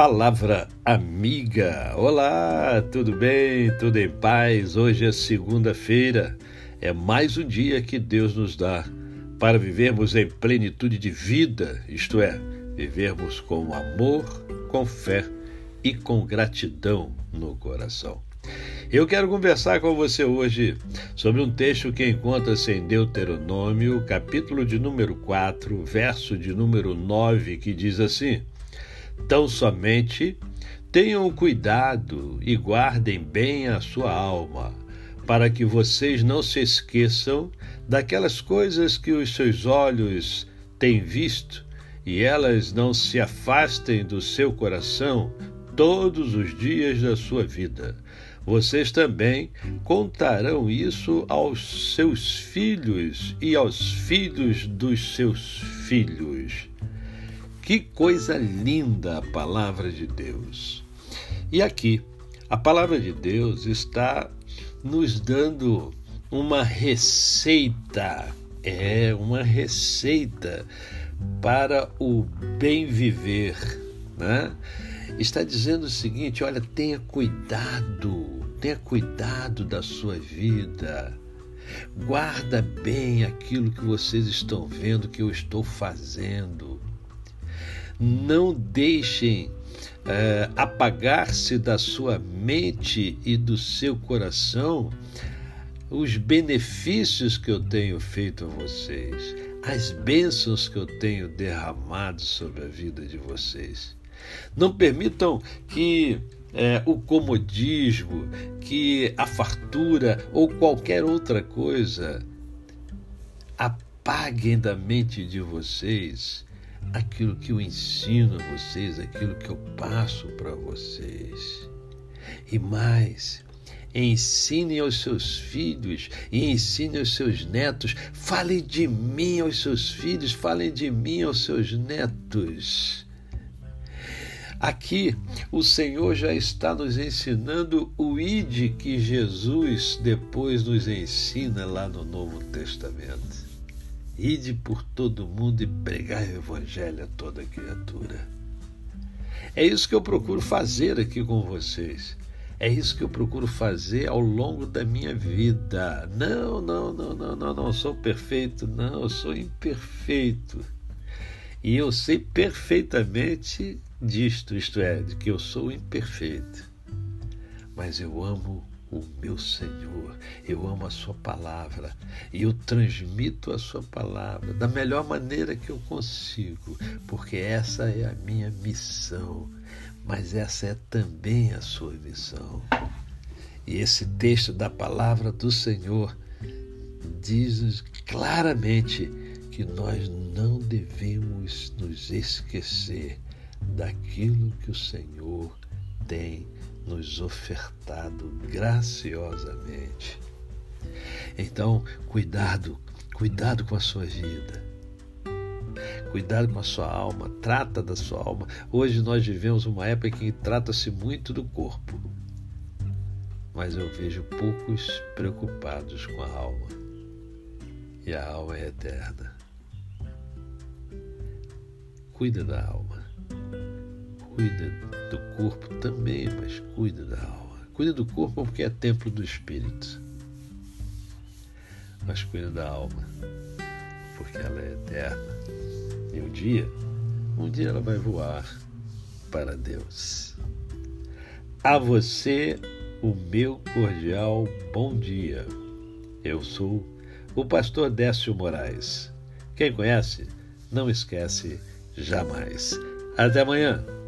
Palavra Amiga. Olá, tudo bem? Tudo em paz? Hoje é segunda-feira. É mais um dia que Deus nos dá para vivermos em plenitude de vida, isto é, vivermos com amor, com fé e com gratidão no coração. Eu quero conversar com você hoje sobre um texto que encontra-se em Deuteronômio, capítulo de número 4, verso de número 9, que diz assim: Tão somente tenham cuidado e guardem bem a sua alma, para que vocês não se esqueçam daquelas coisas que os seus olhos têm visto e elas não se afastem do seu coração todos os dias da sua vida. Vocês também contarão isso aos seus filhos e aos filhos dos seus filhos. Que coisa linda a palavra de Deus! E aqui, a palavra de Deus está nos dando uma receita, é uma receita para o bem viver, né? Está dizendo o seguinte: olha, tenha cuidado, tenha cuidado da sua vida. Guarda bem aquilo que vocês estão vendo que eu estou fazendo. Não deixem é, apagar-se da sua mente e do seu coração os benefícios que eu tenho feito a vocês, as bênçãos que eu tenho derramado sobre a vida de vocês. Não permitam que é, o comodismo, que a fartura ou qualquer outra coisa apaguem da mente de vocês aquilo que eu ensino a vocês, aquilo que eu passo para vocês. E mais, ensinem aos seus filhos e ensinem aos seus netos. Falem de mim aos seus filhos, falem de mim aos seus netos. Aqui o Senhor já está nos ensinando o ide que Jesus depois nos ensina lá no Novo Testamento. Ide por todo mundo e pregai o evangelho a toda criatura. É isso que eu procuro fazer aqui com vocês. É isso que eu procuro fazer ao longo da minha vida. Não, não, não, não, não, não sou perfeito, não, eu sou imperfeito. E eu sei perfeitamente disto, isto é, de que eu sou imperfeito. Mas eu amo o meu Senhor, eu amo a Sua palavra e eu transmito a Sua palavra da melhor maneira que eu consigo, porque essa é a minha missão, mas essa é também a Sua missão. E esse texto da palavra do Senhor diz-nos claramente que nós não devemos nos esquecer daquilo que o Senhor tem nos ofertado graciosamente. Então, cuidado, cuidado com a sua vida. Cuidado com a sua alma, trata da sua alma. Hoje nós vivemos uma época em que trata-se muito do corpo, mas eu vejo poucos preocupados com a alma. E a alma é eterna. Cuida da alma. Cuida do corpo também, mas cuida da alma. Cuida do corpo porque é templo do Espírito. Mas cuida da alma, porque ela é eterna. E um dia, um dia ela vai voar para Deus. A você, o meu cordial bom dia. Eu sou o pastor Décio Moraes. Quem conhece, não esquece jamais. Até amanhã.